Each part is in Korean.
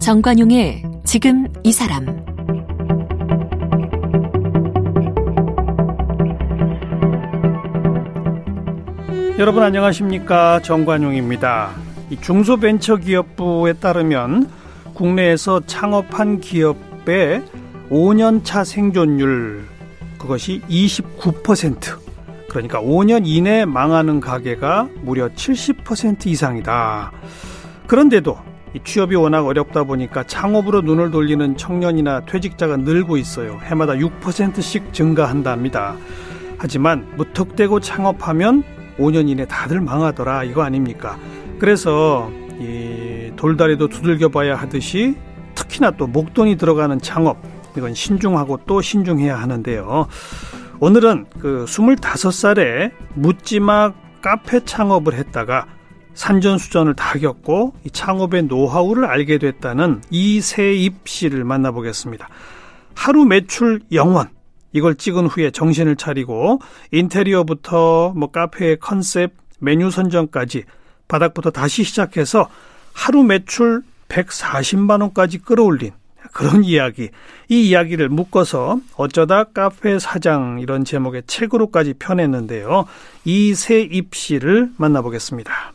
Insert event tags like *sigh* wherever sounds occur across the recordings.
정관용의 지금 이 사람 여러분 안녕하십니까 정관용입니다. 중소벤처기업부에 따르면 국내에서 창업한 기업의 5년차 생존율 그것이 29% 그러니까 5년 이내 망하는 가게가 무려 70% 이상이다. 그런데도 취업이 워낙 어렵다 보니까 창업으로 눈을 돌리는 청년이나 퇴직자가 늘고 있어요. 해마다 6%씩 증가한답니다. 하지만 무턱대고 창업하면 5년 이내 다들 망하더라 이거 아닙니까? 그래서 이 돌다리도 두들겨 봐야 하듯이 특히나 또 목돈이 들어가는 창업 이건 신중하고 또 신중해야 하는데요. 오늘은 그 25살에 묻지마 카페 창업을 했다가 산전수전을 다 겪고 이 창업의 노하우를 알게 됐다는 이세입 씨를 만나보겠습니다. 하루 매출 영원 이걸 찍은 후에 정신을 차리고 인테리어부터 뭐 카페의 컨셉, 메뉴 선정까지 바닥부터 다시 시작해서 하루 매출 140만 원까지 끌어올린 그런 이야기. 이 이야기를 묶어서 어쩌다 카페 사장 이런 제목의 책으로까지 펴냈는데요. 이세입 씨를 만나보겠습니다.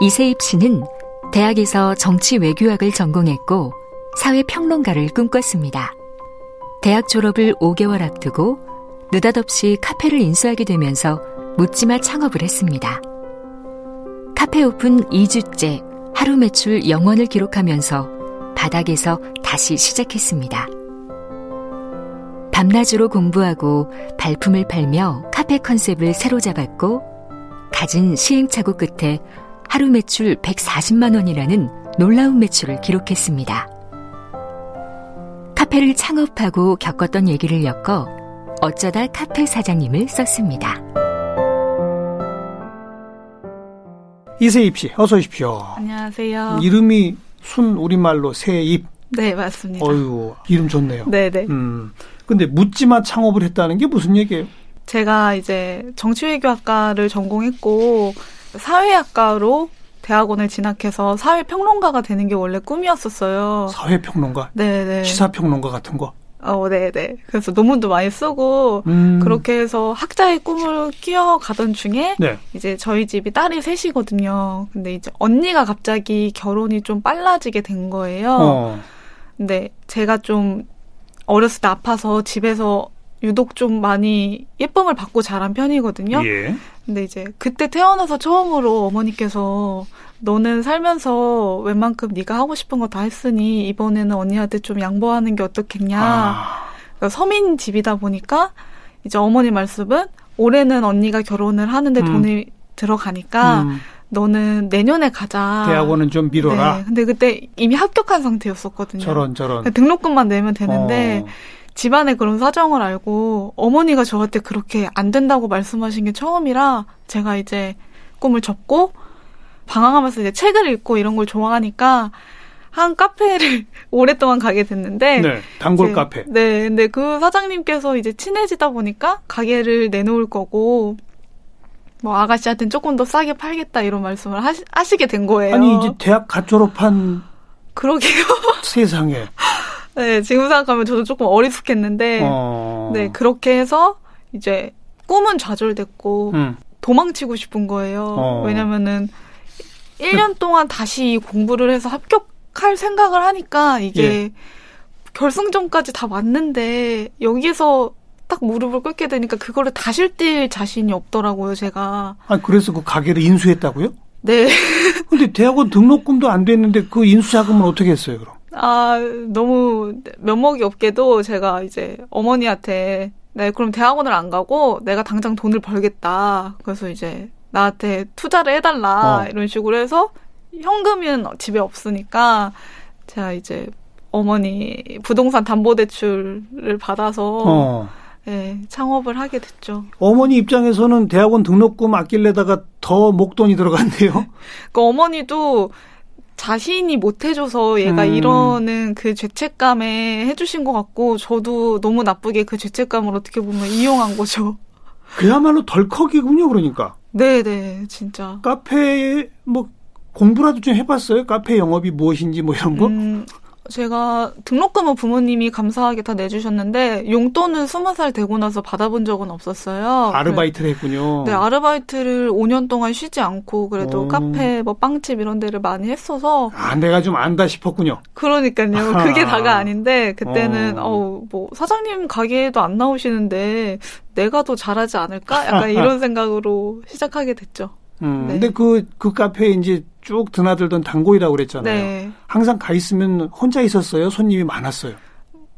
이세입 씨는 대학에서 정치 외교학을 전공했고 사회평론가를 꿈꿨습니다. 대학 졸업을 5개월 앞두고 느닷없이 카페를 인수하게 되면서 묻지마 창업을 했습니다. 카페 오픈 2주째 하루 매출 영원을 기록하면서 바닥에서 다시 시작했습니다. 밤낮으로 공부하고 발품을 팔며 카페 컨셉을 새로 잡았고 갖은 시행착오 끝에 하루 매출 140만 원이라는 놀라운 매출을 기록했습니다. 카페를 창업하고 겪었던 얘기를 엮어 어쩌다 카페 사장님을 썼습니다. 이세입 씨, 어서 오십시오. 안녕하세요. 이름이 순 우리말로 세입. 네, 맞습니다. 어유 이름 좋네요. 네 네. 음. 근데 묻지마 창업을 했다는 게 무슨 얘기예요? 제가 이제 정치외교학과를 전공했고 사회학과로 대학원을 진학해서 사회평론가가 되는 게 원래 꿈이었었어요. 사회평론가? 네네. 시사평론가 같은 거? 어, 네네. 그래서 논문도 많이 쓰고, 음. 그렇게 해서 학자의 꿈을 끼어가던 중에, 네. 이제 저희 집이 딸이 셋이거든요. 근데 이제 언니가 갑자기 결혼이 좀 빨라지게 된 거예요. 어. 근데 제가 좀 어렸을 때 아파서 집에서 유독 좀 많이 예쁨을 받고 자란 편이거든요. 예. 근데 이제 그때 태어나서 처음으로 어머니께서 너는 살면서 웬만큼 네가 하고 싶은 거 다 했으니 이번에는 언니한테 좀 양보하는 게 어떻겠냐. 아. 그러니까 서민 집이다 보니까 이제 어머니 말씀은 올해는 언니가 결혼을 하는데 음. 돈이 들어가니까 음. 너는 내년에 가자. 대학원은 좀 미뤄라. 네. 근데 그때 이미 합격한 상태였었거든요. 저런 저런. 등록금만 내면 되는데 어. 집안의 그런 사정을 알고 어머니가 저한테 그렇게 안 된다고 말씀하신 게 처음이라 제가 이제 꿈을 접고 방황하면서 이제 책을 읽고 이런 걸 좋아하니까 한 카페를 *laughs* 오랫동안 가게 됐는데 네, 단골 이제, 카페. 네, 근데 그 사장님께서 이제 친해지다 보니까 가게를 내놓을 거고 뭐 아가씨한테는 조금 더 싸게 팔겠다 이런 말씀을 하시, 하시게 된 거예요. 아니 이제 대학 갓 졸업한 그러게요. *laughs* 세상에. 네, 지금 생각하면 저도 조금 어리숙했는데, 어... 네, 그렇게 해서 이제 꿈은 좌절됐고, 음. 도망치고 싶은 거예요. 어... 왜냐면은 1년 동안 다시 공부를 해서 합격할 생각을 하니까 이게 예. 결승전까지 다 왔는데 여기서 딱 무릎을 꿇게 되니까 그거를 다시 뛸 자신이 없더라고요, 제가. 아, 그래서 그 가게를 인수했다고요? 네. *laughs* 근데 대학원 등록금도 안 됐는데 그 인수 자금은 어떻게 했어요, 그럼? 아, 너무 면목이 없게도 제가 이제 어머니한테 네, 그럼 대학원을 안 가고 내가 당장 돈을 벌겠다. 그래서 이제 나한테 투자를 해달라. 어. 이런 식으로 해서 현금은 집에 없으니까 제가 이제 어머니 부동산 담보대출을 받아서 어. 네, 창업을 하게 됐죠. 어머니 입장에서는 대학원 등록금 아낄래다가 더 목돈이 들어갔네요. *laughs* 그 어머니도 자신이 못 해줘서 얘가 음. 이러는 그 죄책감에 해주신 것 같고 저도 너무 나쁘게 그 죄책감을 어떻게 보면 이용한 거죠. 그야말로 덜컥이군요, 그러니까. 네네, 진짜. 카페 뭐 공부라도 좀 해봤어요? 카페 영업이 무엇인지 뭐 이런 거? 음, 제가 등록금은 부모님이 감사하게 다 내주셨는데 용돈은 스무 살 되고 나서 받아본 적은 없었어요. 아르바이트를 했군요. 네, 아르바이트를 5년 동안 쉬지 않고 그래도 오. 카페, 뭐 빵집 이런 데를 많이 했어서 아, 내가 좀 안다 싶었군요. 그러니까요. 그게 다가 아닌데 그때는 어, 뭐 사장님 가게에도 안 나오시는데 내가 더 잘하지 않을까? 약간 이런 *laughs* 생각으로 시작하게 됐죠. 음, 네. 근데 그, 그 카페에 이제 쭉 드나들던 단골이라고 그랬잖아요. 네. 항상 가 있으면 혼자 있었어요? 손님이 많았어요?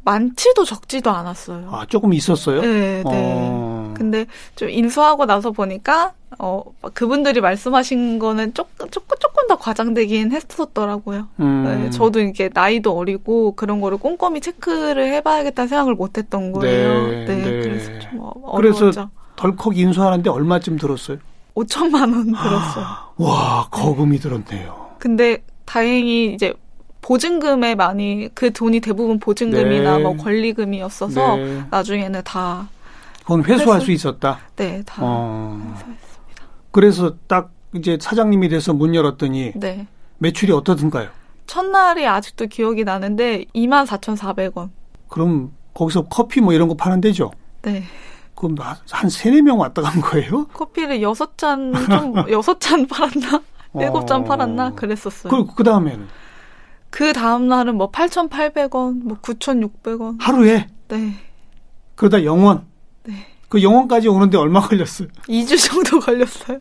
많지도 적지도 않았어요. 아, 조금 있었어요? 네, 네. 어. 근데 좀 인수하고 나서 보니까, 어, 그분들이 말씀하신 거는 조금, 조금, 조금 더 과장되긴 했었더라고요. 음. 네, 저도 이게 나이도 어리고 그런 거를 꼼꼼히 체크를 해봐야겠다는 생각을 못 했던 거예요. 네. 네, 네. 그래서 좀 어려웠죠. 그래서 덜컥 인수하는데 얼마쯤 들었어요? 5천만 원 들었어요. 와, 거금이 들었네요. 근데 다행히 이제 보증금에 많이 그 돈이 대부분 보증금이나 네. 뭐 권리금이었어서 네. 나중에는 다 그건 회수할 회수? 수 있었다. 네, 다 어. 회수했습니다. 그래서 딱 이제 사장님이 돼서 문 열었더니 네. 매출이 어떻든가요? 첫날이 아직도 기억이 나는데 24,400원. 그럼 거기서 커피 뭐 이런 거 파는 데죠? 네. 그럼 한 세네 명 왔다 간 거예요? 커피를 여섯 잔, 좀, *laughs* 여섯 잔 팔았나? 일곱 잔 어... 팔았나? 그랬었어요. 그, 그 다음에는? 그 다음날은 뭐 8,800원, 뭐 9,600원. 하루에? 네. 그러다 영원? 네. 그 영원까지 오는데 얼마 걸렸어요? 2주 정도 *laughs* 걸렸어요.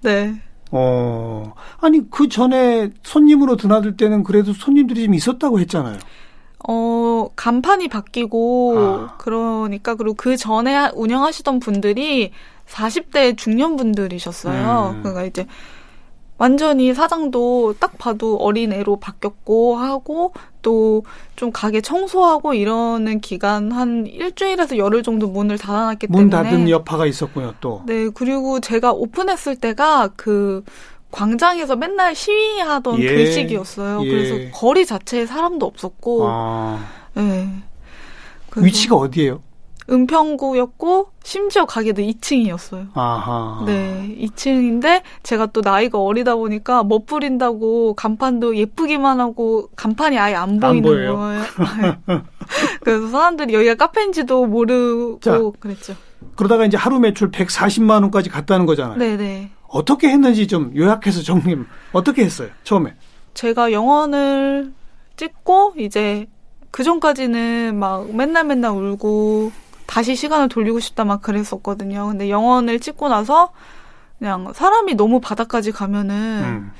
네. 어, 아니, 그 전에 손님으로 드나들 때는 그래도 손님들이 좀 있었다고 했잖아요. 어, 간판이 바뀌고, 아. 그러니까, 그리고 그 전에 운영하시던 분들이 40대 중년 분들이셨어요. 음. 그러니까 이제, 완전히 사장도 딱 봐도 어린애로 바뀌었고 하고 또 좀 가게 청소하고 이러는 기간 한 일주일에서 열흘 정도 문을 닫아놨기 때문에 문 닫은 여파가 있었군요 또. 네 그리고 제가 오픈했을 때가 그 광장에서 맨날 시위하던 예. 그 시기였어요. 예. 그래서 거리 자체에 사람도 없었고. 아. 네. 위치가 어디예요? 은평구였고 심지어 가게도 2층이었어요. 아하. 네, 2층인데 제가 또 나이가 어리다 보니까 멋 부린다고 간판도 예쁘기만 하고 간판이 아예 안 보이는 안 거예요. *laughs* 그래서 사람들이 여기가 카페인지도 모르고 자, 그랬죠. 그러다가 이제 하루 매출 140만 원까지 갔다는 거잖아요. 네, 네. 어떻게 했는지 좀 요약해서 정리 어떻게 했어요? 처음에. 제가 영원을 찍고 이제 그 전까지는 막 맨날 맨날 울고 다시 시간을 돌리고 싶다 막 그랬었거든요. 근데 영원을 찍고 나서 그냥 사람이 너무 바닥까지 가면은 음.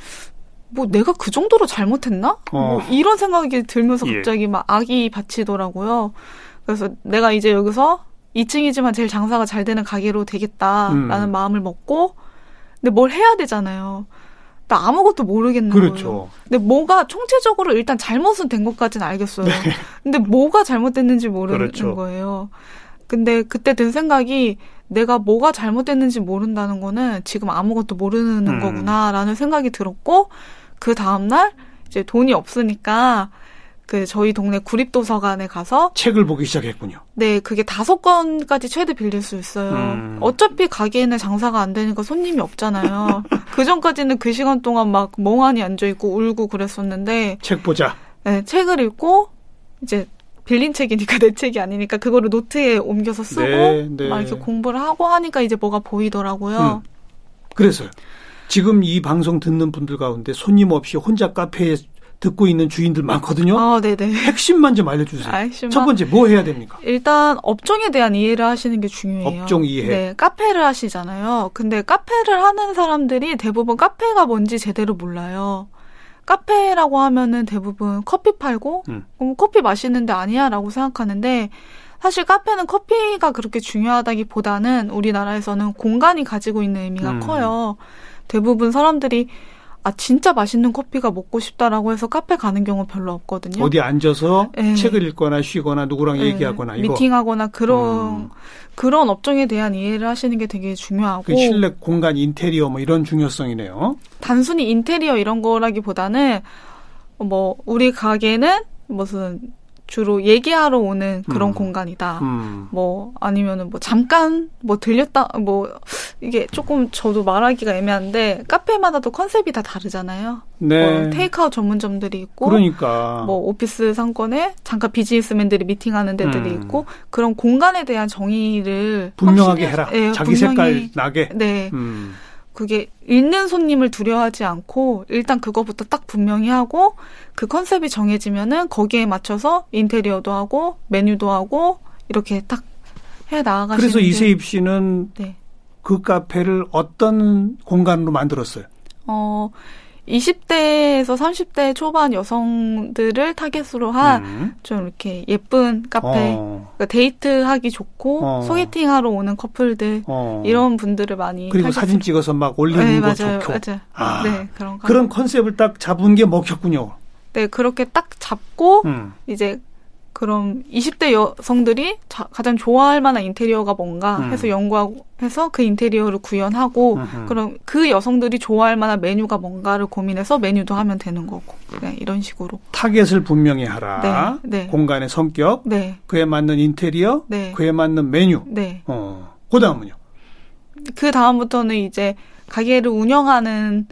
뭐 내가 그 정도로 잘못했나? 어. 뭐 이런 생각이 들면서 예. 갑자기 예. 막 악이 받치더라고요. 그래서 내가 이제 여기서 2층이지만 제일 장사가 잘 되는 가게로 되겠다라는 음. 마음을 먹고 근데 뭘 해야 되잖아요. 나 아무것도 모르겠는 그렇죠. 거예요. 근데 뭐가 총체적으로 일단 잘못은 된 것까지는 알겠어요. 네. 근데 뭐가 잘못됐는지 모르는 그렇죠. 거예요. 근데 그때 든 생각이 내가 뭐가 잘못됐는지 모른다는 거는 지금 아무것도 모르는 음. 거구나라는 생각이 들었고 그 다음날 이제 돈이 없으니까 그 저희 동네 구립 도서관에 가서 책을 보기 시작했군요. 네, 그게 다섯 권까지 최대 빌릴 수 있어요. 음. 어차피 가게에는 장사가 안 되니까 손님이 없잖아요. *laughs* 그 전까지는 그 시간 동안 막 멍하니 앉아 있고 울고 그랬었는데 책 보자. 네, 책을 읽고 이제 빌린 책이니까 *laughs* 내 책이 아니니까 그거를 노트에 옮겨서 쓰고 네, 네. 막 이렇게 공부를 하고 하니까 이제 뭐가 보이더라고요. 음. 그래서요. 지금 이 방송 듣는 분들 가운데 손님 없이 혼자 카페에 듣고 있는 주인들 많거든요. 아, 네네. 핵심만 좀 알려주세요. 핵심만. 첫 번째 뭐 해야 됩니까? 일단 업종에 대한 이해를 하시는 게 중요해요. 업종 이해. 네, 카페를 하시잖아요. 근데 카페를 하는 사람들이 대부분 카페가 뭔지 제대로 몰라요. 카페라고 하면은 대부분 커피 팔고 음. 음, 커피 마시는데 아니야라고 생각하는데 사실 카페는 커피가 그렇게 중요하다기보다는 우리나라에서는 공간이 가지고 있는 의미가 음. 커요. 대부분 사람들이 아 진짜 맛있는 커피가 먹고 싶다라고 해서 카페 가는 경우 별로 없거든요. 어디 앉아서 네. 책을 읽거나 쉬거나 누구랑 네. 얘기하거나 이거. 미팅하거나 그런 음. 그런 업종에 대한 이해를 하시는 게 되게 중요하고 그 실내 공간 인테리어 뭐 이런 중요성이네요. 단순히 인테리어 이런 거라기보다는 뭐 우리 가게는 무슨 주로 얘기하러 오는 그런 음. 공간이다. 음. 뭐 아니면은 뭐 잠깐 뭐 들렸다 뭐 이게 조금 저도 말하기가 애매한데 카페마다도 컨셉이 다 다르잖아요. 네. 뭐 테이크아웃 전문점들이 있고 그러니까 뭐 오피스 상권에 잠깐 비즈니스맨들이 미팅하는 데들이 음. 있고 그런 공간에 대한 정의를 분명하게 해라. 네, 자기 색깔 나게. 네. 음. 그게 잃는 손님을 두려워하지 않고 일단 그거부터 딱 분명히 하고 그 컨셉이 정해지면은 거기에 맞춰서 인테리어도 하고 메뉴도 하고 이렇게 딱 해 나아가시는 그래서 이세입 씨는 네. 그 카페를 어떤 공간으로 만들었어요? 어 20대에서 30대 초반 여성들을 타겟으로 한좀 음. 이렇게 예쁜 카페, 어. 그러니까 데이트하기 좋고 어. 소개팅하러 오는 커플들 어. 이런 분들을 많이 그리고 타겟으로. 사진 찍어서 막 올리는 네, 거 맞아요, 좋고 맞아요. 아. 네 그런 그런 컨셉을 딱 잡은 게 먹혔군요. 네 그렇게 딱 잡고 음. 이제 그럼 20대 여성들이 자, 가장 좋아할 만한 인테리어가 뭔가 음. 해서 연구하고 해서 그 인테리어를 구현하고 음흠. 그럼 그 여성들이 좋아할 만한 메뉴가 뭔가를 고민해서 메뉴도 하면 되는 거고 네, 이런 식으로 타겟을 분명히 하라. 네, 네. 공간의 성격, 네. 그에 맞는 인테리어, 네. 그에 맞는 메뉴. 네. 어, 그 다음은요. 그 다음부터는 이제 가게를 운영하는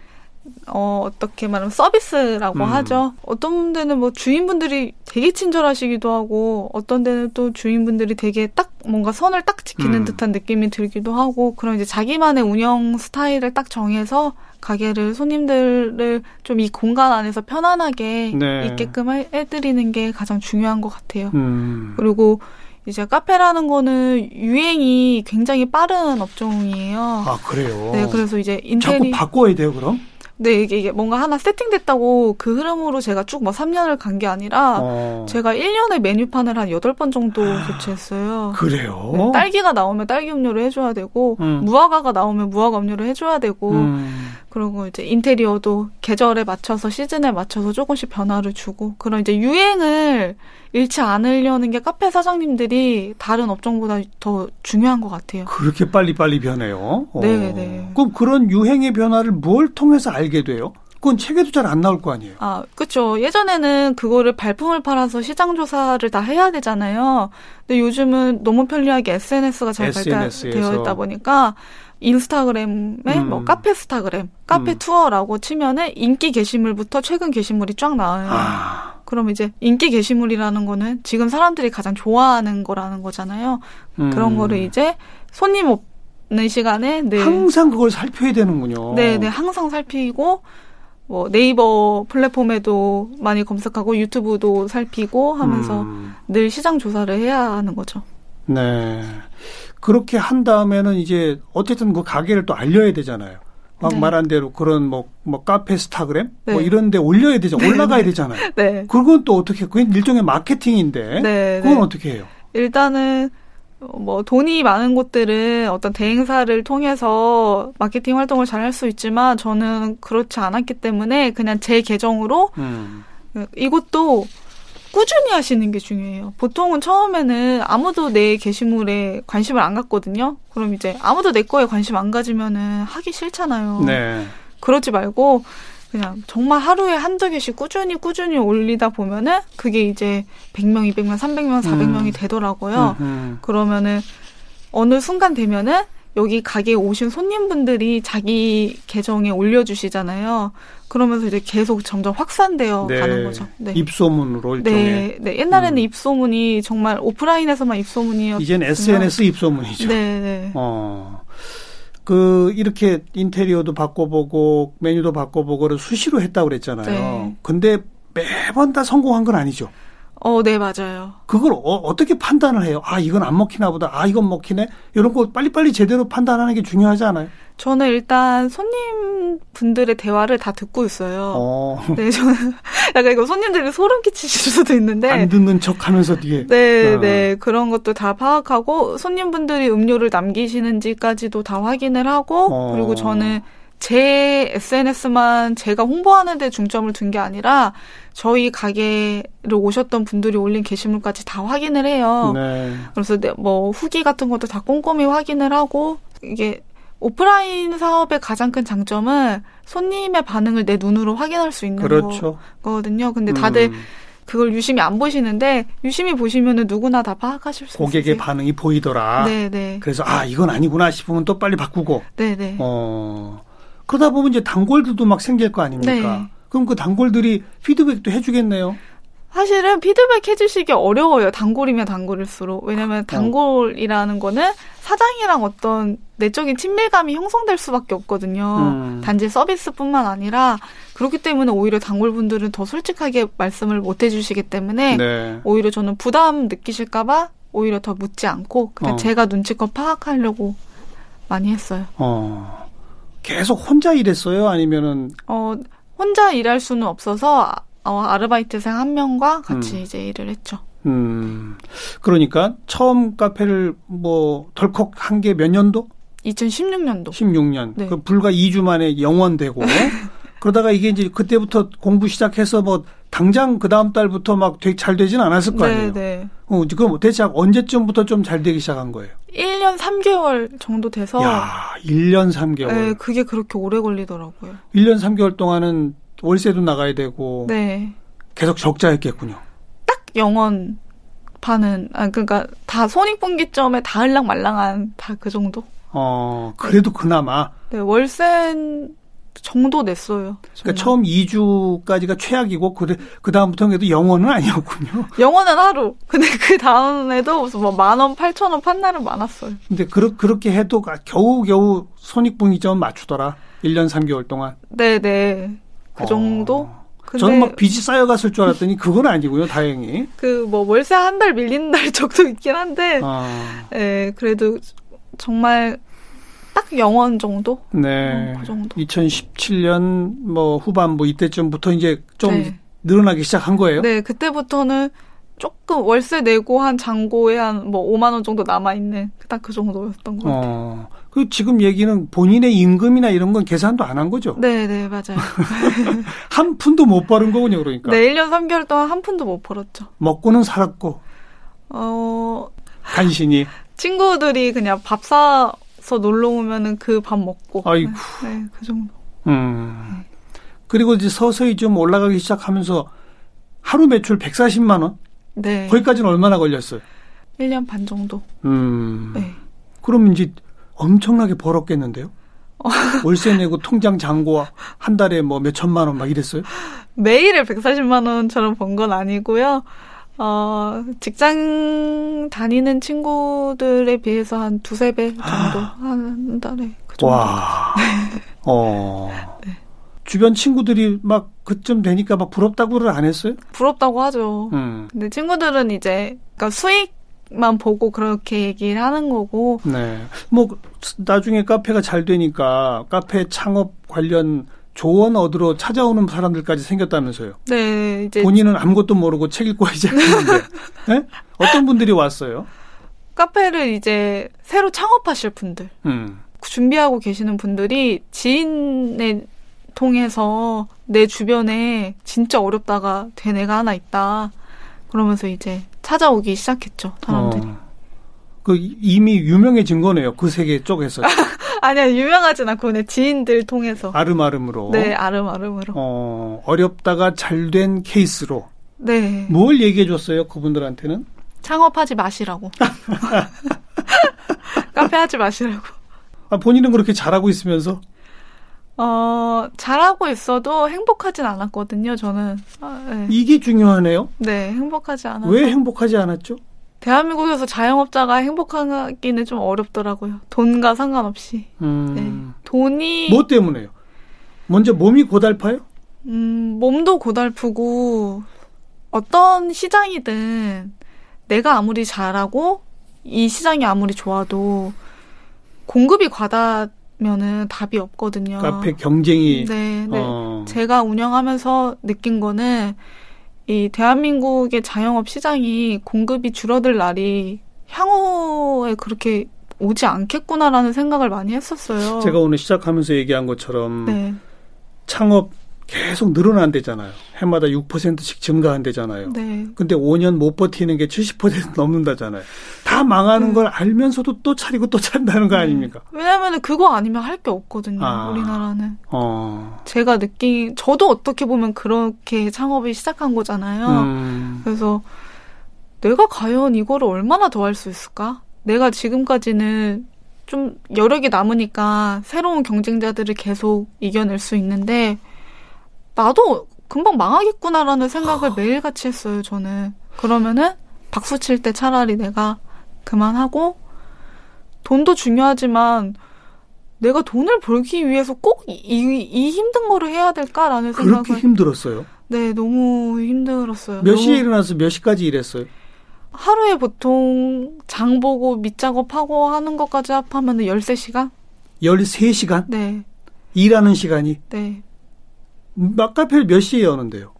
어, 어떻게 말하면 서비스라고 음. 하죠. 어떤 데는 뭐 주인분들이 되게 친절하시기도 하고, 어떤 데는 또 주인분들이 되게 딱 뭔가 선을 딱 지키는 음. 듯한 느낌이 들기도 하고, 그런 이제 자기만의 운영 스타일을 딱 정해서 가게를 손님들을 좀 이 공간 안에서 편안하게 네. 있게끔 해드리는 게 가장 중요한 것 같아요. 음. 그리고 이제 카페라는 거는 유행이 굉장히 빠른 업종이에요. 아, 그래요? 네, 그래서 이제 인테리... 자꾸 바꿔야 돼요, 그럼? 네, 이게, 이게 뭔가 하나 세팅됐다고 그 흐름으로 제가 쭉 뭐 3년을 간 게 아니라 어. 제가 1년에 메뉴판을 한 8번 정도 아, 교체했어요. 그래요? 네, 딸기가 나오면 딸기 음료를 해줘야 되고, 음. 무화과가 나오면 무화과 음료를 해줘야 되고, 음. 그리고 이제 인테리어도 계절에 맞춰서 시즌에 맞춰서 조금씩 변화를 주고, 그런 이제 유행을 잃지 않으려는 게 카페 사장님들이 다른 업종보다 더 중요한 것 같아요. 그렇게 빨리빨리 변해요? 네, 어. 네. 그럼 그런 유행의 변화를 뭘 통해서 알게 돼요? 그건 책에도 잘 안 나올 거 아니에요. 아, 그렇죠. 예전에는 그거를 발품을 팔아서 시장 조사를 다 해야 되잖아요. 근데 요즘은 너무 편리하게 SNS가 잘 발달되어 있다 보니까 인스타그램에 음. 뭐 카페 스타그램, 카페 음. 투어라고 치면은 인기 게시물부터 최근 게시물이 쫙 나와요. 아. 그럼 이제 인기 게시물이라는 거는 지금 사람들이 가장 좋아하는 거라는 거잖아요. 음. 그런 거를 이제 손님 없는 시간에 늘 항상 그걸 살펴야 되는군요. 네, 네, 항상 살피고 뭐 네이버 플랫폼에도 많이 검색하고 유튜브도 살피고 하면서 음. 늘 시장 조사를 해야 하는 거죠. 네. 그렇게 한 다음에는 이제 어쨌든 그 가게를 또 알려야 되잖아요. 막 네. 말한 대로 그런 뭐, 뭐 카페 스타그램 뭐 네. 뭐 이런 데 올려야 되죠. 네. 올라가야 되잖아요. *laughs* 네. 그건 또 어떻게, 그건 일종의 마케팅인데. 네. 그건 네. 어떻게 해요? 일단은 뭐 돈이 많은 곳들은 어떤 대행사를 통해서 마케팅 활동을 잘 할 수 있지만 저는 그렇지 않았기 때문에 그냥 제 계정으로 음. 이것도 꾸준히 하시는 게 중요해요. 보통은 처음에는 아무도 내 게시물에 관심을 안 갖거든요. 그럼 이제 아무도 내 거에 관심 안 가지면은 하기 싫잖아요. 네. 그러지 말고 그냥 정말 하루에 한두 개씩 꾸준히 꾸준히 올리다 보면은 그게 이제 100명, 200명, 300명, 400명이 음. 되더라고요. 음음. 그러면은 어느 순간 되면은 여기 가게에 오신 손님분들이 자기 계정에 올려주시잖아요. 그러면서 이제 계속 점점 확산되어 네. 가는 거죠. 네. 입소문으로 일종의. 네, 네. 옛날에는 음. 입소문이 정말 오프라인에서만 입소문이었. 이젠 SNS 입소문이죠. 네, 네. 어. 그 이렇게 인테리어도 바꿔보고 메뉴도 바꿔보고를 수시로 했다고 그랬잖아요. 네. 근데 매번 다 성공한 건 아니죠. 어, 네, 맞아요. 그걸 어, 떻게 판단을 해요? 아, 이건 안 먹히나 보다. 아, 이건 먹히네. 이런 거 빨리빨리 제대로 판단하는 게 중요하지 않아요? 저는 일단 손님 분들의 대화를 다 듣고 있어요. 어. 네, 저는 *laughs* 약간 이거 손님들이 소름 끼치실 수도 있는데 안 듣는 척 하면서 뒤에 네, 어. 네 그런 것도 다 파악하고 손님 분들이 음료를 남기시는지까지도 다 확인을 하고 어. 그리고 저는 제 SNS만 제가 홍보하는 데 중점을 둔 게 아니라 저희 가게를 오셨던 분들이 올린 게시물까지 다 확인을 해요. 네. 그래서 뭐 후기 같은 것도 다 꼼꼼히 확인을 하고 이게 오프라인 사업의 가장 큰 장점은 손님의 반응을 내 눈으로 확인할 수 있는 그렇죠. 거거든요. 근데 다들 음. 그걸 유심히 안 보시는데 유심히 보시면은 누구나 다 파악하실 수 고객의 있어요. 반응이 보이더라. 네네. 네. 그래서 아 이건 아니구나 싶으면 또 빨리 바꾸고. 네네. 네. 어 그러다 보면 이제 단골들도 막 생길 거 아닙니까? 네. 그럼 그 단골들이 피드백도 해주겠네요. 사실은 피드백 해주시기 어려워요. 단골이면 단골일수록. 왜냐면 어. 단골이라는 거는 사장이랑 어떤 내적인 친밀감이 형성될 수밖에 없거든요. 음. 단지 서비스뿐만 아니라 그렇기 때문에 오히려 단골분들은 더 솔직하게 말씀을 못 해주시기 때문에 네. 오히려 저는 부담 느끼실까봐 오히려 더 묻지 않고 그냥 어. 제가 눈치껏 파악하려고 많이 했어요. 어. 계속 혼자 일했어요? 아니면은? 어, 혼자 일할 수는 없어서 어, 아르바이트생 한 명과 같이 음. 이제 일을 했죠. 음. 그러니까 처음 카페를 뭐 덜컥 한 게 몇 년도? 2016년도. 16년. 네. 그 불과 2주 만에 영원되고 *laughs* 그러다가 이게 이제 그때부터 공부 시작해서 뭐 당장 그 다음 달부터 막 되게 잘 되진 않았을 거 아니에요. 네, 네. 어, 그럼 대체 언제쯤부터 좀 잘 되기 시작한 거예요? 1년 3개월 정도 돼서. 야, 1년 3개월. 네, 그게 그렇게 오래 걸리더라고요. 1년 3개월 동안은 월세도 나가야 되고. 네. 계속 적자였겠군요. 딱 영원 파는, 아, 그러니까 다 손익분기점에 닿을랑 말랑한 다 그 정도? 어, 그래도 네. 그나마. 네, 월세 정도 냈어요. 정말. 그러니까 처음 2주까지가 최악이고 그, 그 다음부터는 그래도 영어는 아니었군요. *laughs* 영어는 하루. 근데 그 다음에도 무슨 뭐 만 원, 팔천 원 판 날은 많았어요. 근데 그, 그렇게 해도 겨우 겨우 손익분기점 맞추더라. 1년 3개월 동안. 네 네. 그 어. 정도? 저는 막 빚이 쌓여갔을 줄 알았더니 그건 아니고요, 다행히. 그 뭐 월세 한 달 밀리는 날 *laughs* 적도 있긴 한데, 아. 예, 그래도 정말 딱 영원 정도? 네. 어, 그 정도. 2017년 뭐 후반부 이때쯤부터 이제 좀 네. 늘어나기 시작한 거예요? 네, 그때부터는 조금 월세 내고 한 잔고에 한 뭐 5만 원 정도 남아 있는 딱 그 정도였던 것 같아요. 어, 그 지금 얘기는 본인의 임금이나 이런 건 계산도 안 한 거죠? 네, 네, 맞아요. *laughs* 한 푼도 못 벌은 거군요, 그러니까. 네, 1년 3개월 동안 한 푼도 못 벌었죠. 먹고는 살았고. 어. 간신히. 친구들이 그냥 밥 사 서 놀러 오면은 그 밥 먹고. 아이고. 네, 네, 그 정도. 음. 그리고 이제 서서히 좀 올라가기 시작하면서 하루 매출 140만 원? 네. 거기까지는 얼마나 걸렸어요? 1년 반 정도. 음. 네. 그럼 이제 엄청나게 벌었겠는데요? *laughs* 월세 내고 통장 잔고 한 달에 뭐 몇 천만 원 막 이랬어요? 매일에 140만 원처럼 번 건 아니고요. 어, 직장 다니는 친구들에 비해서 한 두세 배 정도 한 달에 그 정도. 와. *laughs* 어. 네. 주변 친구들이 막 그쯤 되니까 막 부럽다고를 안 했어요? 부럽다고 하죠. 음. 근데 친구들은 이제 그러니까 수익만 보고 그렇게 얘기를 하는 거고. 네. 뭐 나중에 카페가 잘 되니까 카페 창업 관련 조언 얻으러 찾아오는 사람들까지 생겼다면서요. 네, 이제 본인은 아무것도 모르고 책 읽고 시작했는데 *laughs* 네? 어떤 분들이 왔어요? 카페를 이제 새로 창업하실 분들, 음. 준비하고 계시는 분들이 지인의 통해서 내 주변에 진짜 어렵다가 된 애가 하나 있다. 그러면서 이제 찾아오기 시작했죠, 사람들이. 어. 그 이미 유명해진 거네요. 그 세계 쪽에서. *laughs* 아니야 유명하진 않고 내 지인들 통해서. 아름아름으로. 네, 아름아름으로. 어 어렵다가 잘 된 케이스로. 네. 뭘 얘기해 줬어요 그분들한테는? 창업하지 마시라고. *laughs* 카페 하지 마시라고. 아 본인은 그렇게 잘하고 있으면서? 어, 잘하고 있어도 행복하진 않았거든요, 저는. 아, 네. 이게 중요하네요? 네, 행복하지 않았어요. 왜 행복하지 않았죠? 대한민국에서 자영업자가 행복하기는 좀 어렵더라고요. 돈과 상관없이. 음. 네. 돈이 뭐 때문에요? 먼저 몸이 고달파요? 음, 몸도 고달프고 어떤 시장이든 내가 아무리 잘하고 이 시장이 아무리 좋아도 공급이 과다면은 답이 없거든요. 카페 경쟁이 네, 네. 어. 제가 운영하면서 느낀 거는 이 대한민국의 자영업 시장이 공급이 줄어들 날이 향후에 그렇게 오지 않겠구나라는 생각을 많이 했었어요. 제가 오늘 시작하면서 얘기한 것처럼 네. 창업 계속 늘어난대잖아요. 해마다 6%씩 증가한대잖아요. 네. 근데 5년 못 버티는 게 70% 넘는다잖아요. 다 망하는 네. 걸 알면서도 또 차리고 또 차린다는 거 네. 아닙니까? 왜냐하면 그거 아니면 할 게 없거든요. 아. 우리나라는. 어. 제가 느낀 저도 어떻게 보면 그렇게 창업을 시작한 거잖아요. 음. 그래서 내가 과연 이거를 얼마나 더 할 수 있을까? 내가 지금까지는 좀 여력이 남으니까 새로운 경쟁자들을 계속 이겨낼 수 있는데 나도 금방 망하겠구나라는 생각을 매일같이 했어요, 저는. 그러면은 박수 칠 때 차라리 내가 그만하고 돈도 중요하지만 내가 돈을 벌기 위해서 꼭 이, 이 힘든 거를 해야 될까라는 생각을 그렇게 힘들었어요? 네, 너무 힘들었어요. 몇 시에 일어나서 몇 시까지 일했어요? 하루에 보통 장 보고 밑작업하고 하는 것까지 합하면 13시간? 13시간? 네. 일하는 시간이? 네. 카페를 몇 시에 여는데요?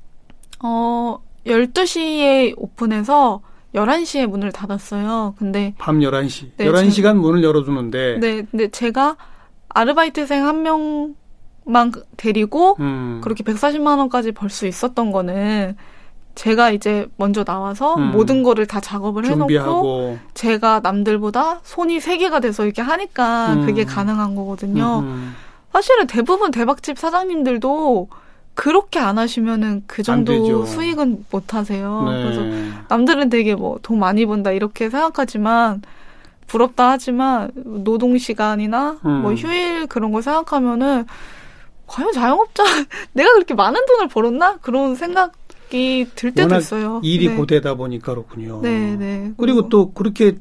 어, 12시에 오픈해서 11시에 문을 닫았어요. 근데 밤 11시. 네, 11시간 제 문을 열어 주는데 네, 근데 제가 아르바이트생 한 명만 데리고 음. 그렇게 140만 원까지 벌 수 있었던 거는 제가 이제 먼저 나와서 음. 모든 거를 다 작업을 준비하고. 해놓고 제가 남들보다 손이 세 개가 돼서 이렇게 하니까 음. 그게 가능한 거거든요. 음. 사실은 대부분 대박집 사장님들도 그렇게 안 하시면은 그 정도 수익은 못 하세요. 네. 그래서 남들은 되게 뭐 돈 많이 번다 이렇게 생각하지만 부럽다 하지만 노동 시간이나 음. 뭐 휴일 그런 거 생각하면은 과연 자영업자 *laughs* 내가 그렇게 많은 돈을 벌었나 그런 생각이 들 때도 있어요. 일이 네. 고되다 보니까 그렇군요. 네, 네. 그리고 또 그렇게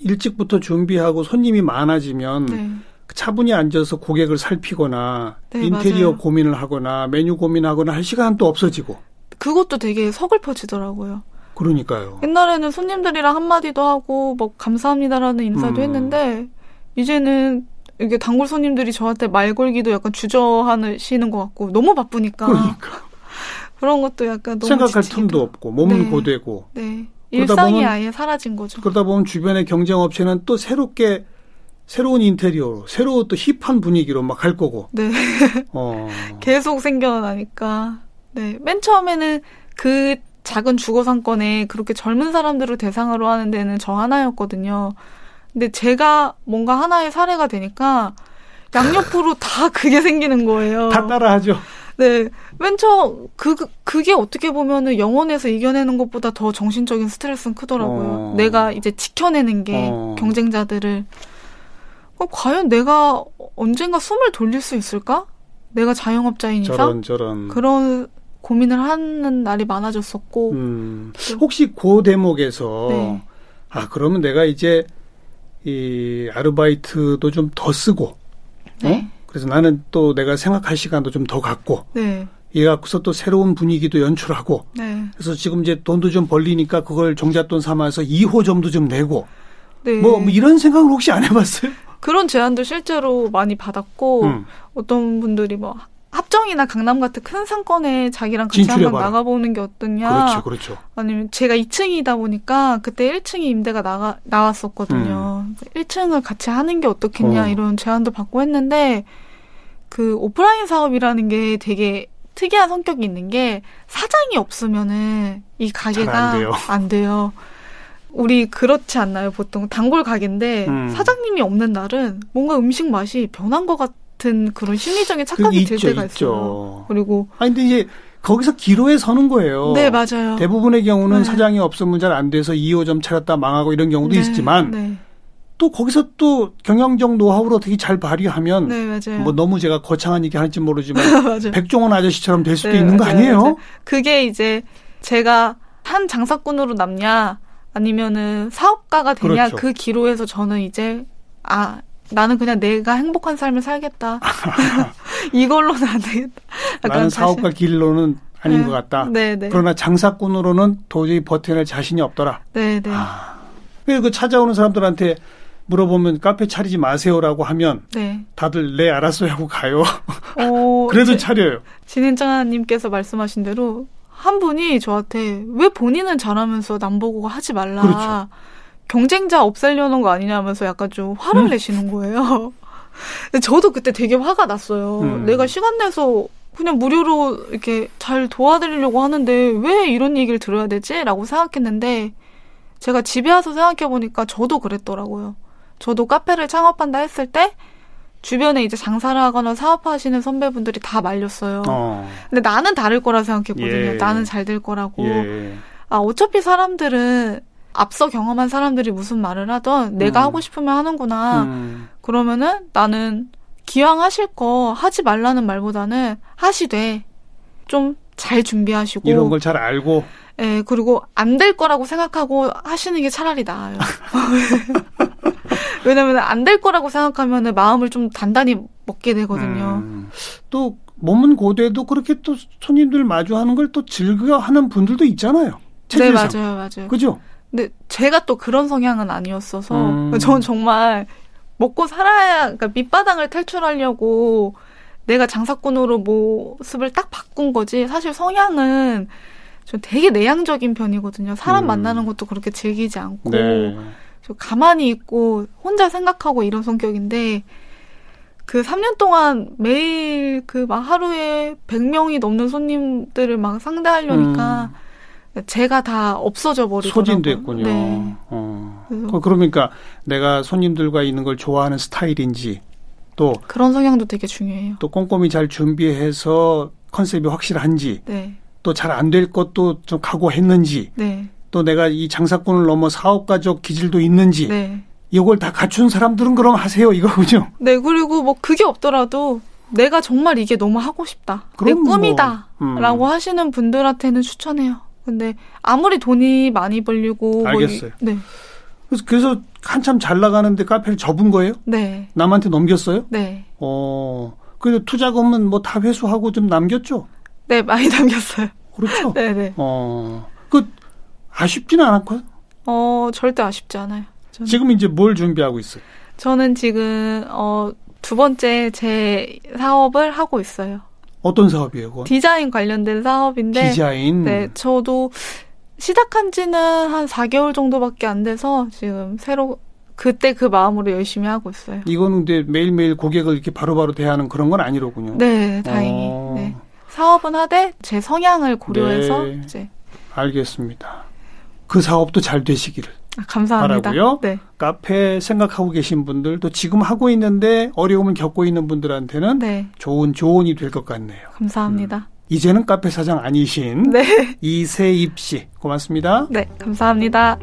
일찍부터 준비하고 손님이 많아지면 네. 차분히 앉아서 고객을 살피거나 네, 인테리어 맞아요. 고민을 하거나 메뉴 고민하거나 할 시간도 없어지고. 그것도 되게 서글퍼지더라고요. 그러니까요. 옛날에는 손님들이랑 한마디도 하고 뭐 감사합니다라는 인사도 음. 했는데 이제는 이게 단골 손님들이 저한테 말 걸기도 약간 주저하시는 것 같고 너무 바쁘니까. 그러니까. *laughs* 그런 것도 약간 너무 생각할 지치기도. 틈도 없고 몸은 네. 고되고. 네. 일상이 보면, 아예 사라진 거죠. 그러다 보면 주변의 경쟁 업체는 또 새롭게 새로운 인테리어로 새로운 또 힙한 분위기로 막 갈 거고. 네. 어. *laughs* 계속 생겨나니까. 네. 맨 처음에는 그 작은 주거 상권에 그렇게 젊은 사람들을 대상으로 하는 데는 저 하나였거든요. 근데 제가 뭔가 하나의 사례가 되니까 양옆으로 *laughs* 다 그게 생기는 거예요. 다 따라하죠. 네. 맨 처, 그, 그게 어떻게 보면은 영원에서 이겨내는 것보다 더 정신적인 스트레스는 크더라고요. 어. 내가 이제 지켜내는 게 어. 경쟁자들을. 어, 과연 내가 언젠가 숨을 돌릴 수 있을까? 내가 자영업자인 이상 저런 저런 그런 고민을 하는 날이 많아졌었고 음, 혹시 그 대목에서 네. 아 그러면 내가 이제 이 아르바이트도 좀 더 쓰고 어? 네. 어? 그래서 나는 또 내가 생각할 시간도 좀 더 갖고 네. 이 갖고서 또 새로운 분위기도 연출하고 네. 그래서 지금 이제 돈도 좀 벌리니까 그걸 종잣돈 삼아서 2호점도 좀 내고 네. 뭐, 뭐 이런 생각을 혹시 안 해봤어요? 그런 제안도 실제로 많이 받았고 음. 어떤 분들이 뭐 합정이나 강남 같은 큰 상권에 자기랑 같이 한번 나가보는 게 어떠냐. 그렇죠, 그렇죠. 아니면 제가 2층이다 보니까 그때 1층이 임대가 나가 나왔었거든요. 음. 1층을 같이 하는 게 어떻겠냐 어. 이런 제안도 받고 했는데 그 오프라인 사업이라는 게 되게 특이한 성격이 있는 게 사장이 없으면은 이 가게가 안 돼요. 안 돼요. 우리 그렇지 않나요? 보통 단골 가게인데 음. 사장님이 없는 날은 뭔가 음식 맛이 변한 것 같은 그런 심리적인 착각이 그, 들 있죠, 때가 있어요. 있죠. 그리고 아니 근데 이제 거기서 기로에 서는 거예요. 네, 맞아요. 대부분의 경우는 네. 사장이 없으면 잘 안 돼서 2호점 차렸다 망하고 이런 경우도 네, 있지만 네. 또 거기서 또 경영적 노하우를 어떻게 잘 발휘하면 네, 맞아요. 뭐 너무 제가 거창한 얘기 할지 모르지만 *laughs* 백종원 아저씨처럼 될 수도 네, 있는 맞아요, 거 아니에요? 맞아요. 그게 이제 제가 한 장사꾼으로 남냐 아니면은 사업가가 되냐 그렇죠. 그 기로에서 저는 이제 아 나는 그냥 내가 행복한 삶을 살겠다. 이걸로는 안 되겠다. 나는 사업가 길로는 아닌 네. 것 같다. 네네. 네. 그러나 장사꾼으로는 도저히 버텨낼 자신이 없더라. 네네. 네. 아. 그 찾아오는 사람들한테 물어보면 카페 차리지 마세요라고 하면 네. 다들 네 알았어요 하고 가요. 어, *laughs* 그래도 차려요. 진행자님께서 말씀하신 대로 한 분이 저한테 왜 본인은 잘하면서 남 보고 하지 말라. 그렇죠. 경쟁자 없애려는 거 아니냐면서 약간 좀 화를 음. 내시는 거예요. *laughs* 저도 그때 되게 화가 났어요. 음. 내가 시간 내서 그냥 무료로 이렇게 잘 도와드리려고 하는데 왜 이런 얘기를 들어야 되지? 라고 생각했는데 제가 집에 와서 생각해보니까 저도 그랬더라고요. 저도 카페를 창업한다 했을 때 주변에 이제 장사를 하거나 사업하시는 선배분들이 다 말렸어요. 어. 근데 나는 다를 거라 생각했거든요. 예. 나는 잘 될 거라고. 예. 아, 어차피 사람들은 앞서 경험한 사람들이 무슨 말을 하던 내가 음. 하고 싶으면 하는구나. 음. 그러면은 나는 기왕 하실 거 하지 말라는 말보다는 하시되 좀 잘 준비하시고 이런 걸 잘 알고 예, 그리고 안 될 거라고 생각하고 하시는 게 차라리 나아요. *laughs* 왜냐면 안 될 거라고 생각하면 마음을 좀 단단히 먹게 되거든요. 음, 또 몸은 고대도 그렇게 또 손님들 마주하는 걸 또 즐겨하는 분들도 있잖아요. 체질상. 네, 맞아요, 맞아요. 그죠? 근데 제가 또 그런 성향은 아니었어서 음. 저는 정말 먹고 살아야 그러니까 밑바닥을 탈출하려고 내가 장사꾼으로 모습을 딱 바꾼 거지. 사실 성향은 좀 되게 내향적인 편이거든요. 사람 음. 만나는 것도 그렇게 즐기지 않고 네. 좀 가만히 있고 혼자 생각하고 이런 성격인데 그 3년 동안 매일 그 막 하루에 100명이 넘는 손님들을 막 상대하려니까 음. 제가 다 없어져 버리더라고요. 소진됐군요. 네. 어. 그 그러니까 내가 손님들과 있는 걸 좋아하는 스타일인지 또 그런 성향도 되게 중요해요. 또 꼼꼼히 잘 준비해서 컨셉이 확실한지 네. 또잘 안 될 것도 좀 각오했는지 네. 또 내가 이 장사꾼을 넘어 사업가적 기질도 있는지 네. 이걸 다 갖춘 사람들은 그럼 하세요 이거군요. *laughs* 네 그리고 뭐 그게 없더라도 내가 정말 이게 너무 하고 싶다. 내 꿈이다라고 뭐, 음. 하시는 분들한테는 추천해요. 근데 아무리 돈이 많이 벌리고 뭐 알겠어요. 뭐, 네. 그래서, 그래서 한참 잘 나가는데 카페를 접은 거예요? 네. 남한테 넘겼어요? 네. 어. 그래도 투자금은 뭐 다 회수하고 좀 남겼죠? 네, 많이 *laughs* 남겼어요. 그렇죠. 네, 네. 어. 그 아쉽지는 않았고요? 어, 절대 아쉽지 않아요. 저는. 지금 이제 뭘 준비하고 있어요? 저는 지금 어, 두 번째 제 사업을 하고 있어요. 어떤 사업이에요, 그건? 디자인 관련된 사업인데. 디자인? 네, 저도 시작한 지는 한 4개월 정도밖에 안 돼서 지금 새로 그때 그 마음으로 열심히 하고 있어요. 이거는 근데 매일매일 고객을 이렇게 바로바로 대하는 그런 건 아니로군요. 네, 다행히. 어. 네. 사업은 하되 제 성향을 고려해서 네. 이제 알겠습니다. 그 사업도 잘 되시기를. 아, 감사합니다. 바라고요. 네. 카페 생각하고 계신 분들 또 지금 하고 있는데 어려움을 겪고 있는 분들한테는 네. 좋은 조언이 될 것 같네요. 감사합니다. 음. 이제는 카페 사장 아니신 네. 이세입 씨 고맙습니다. 네, 감사합니다.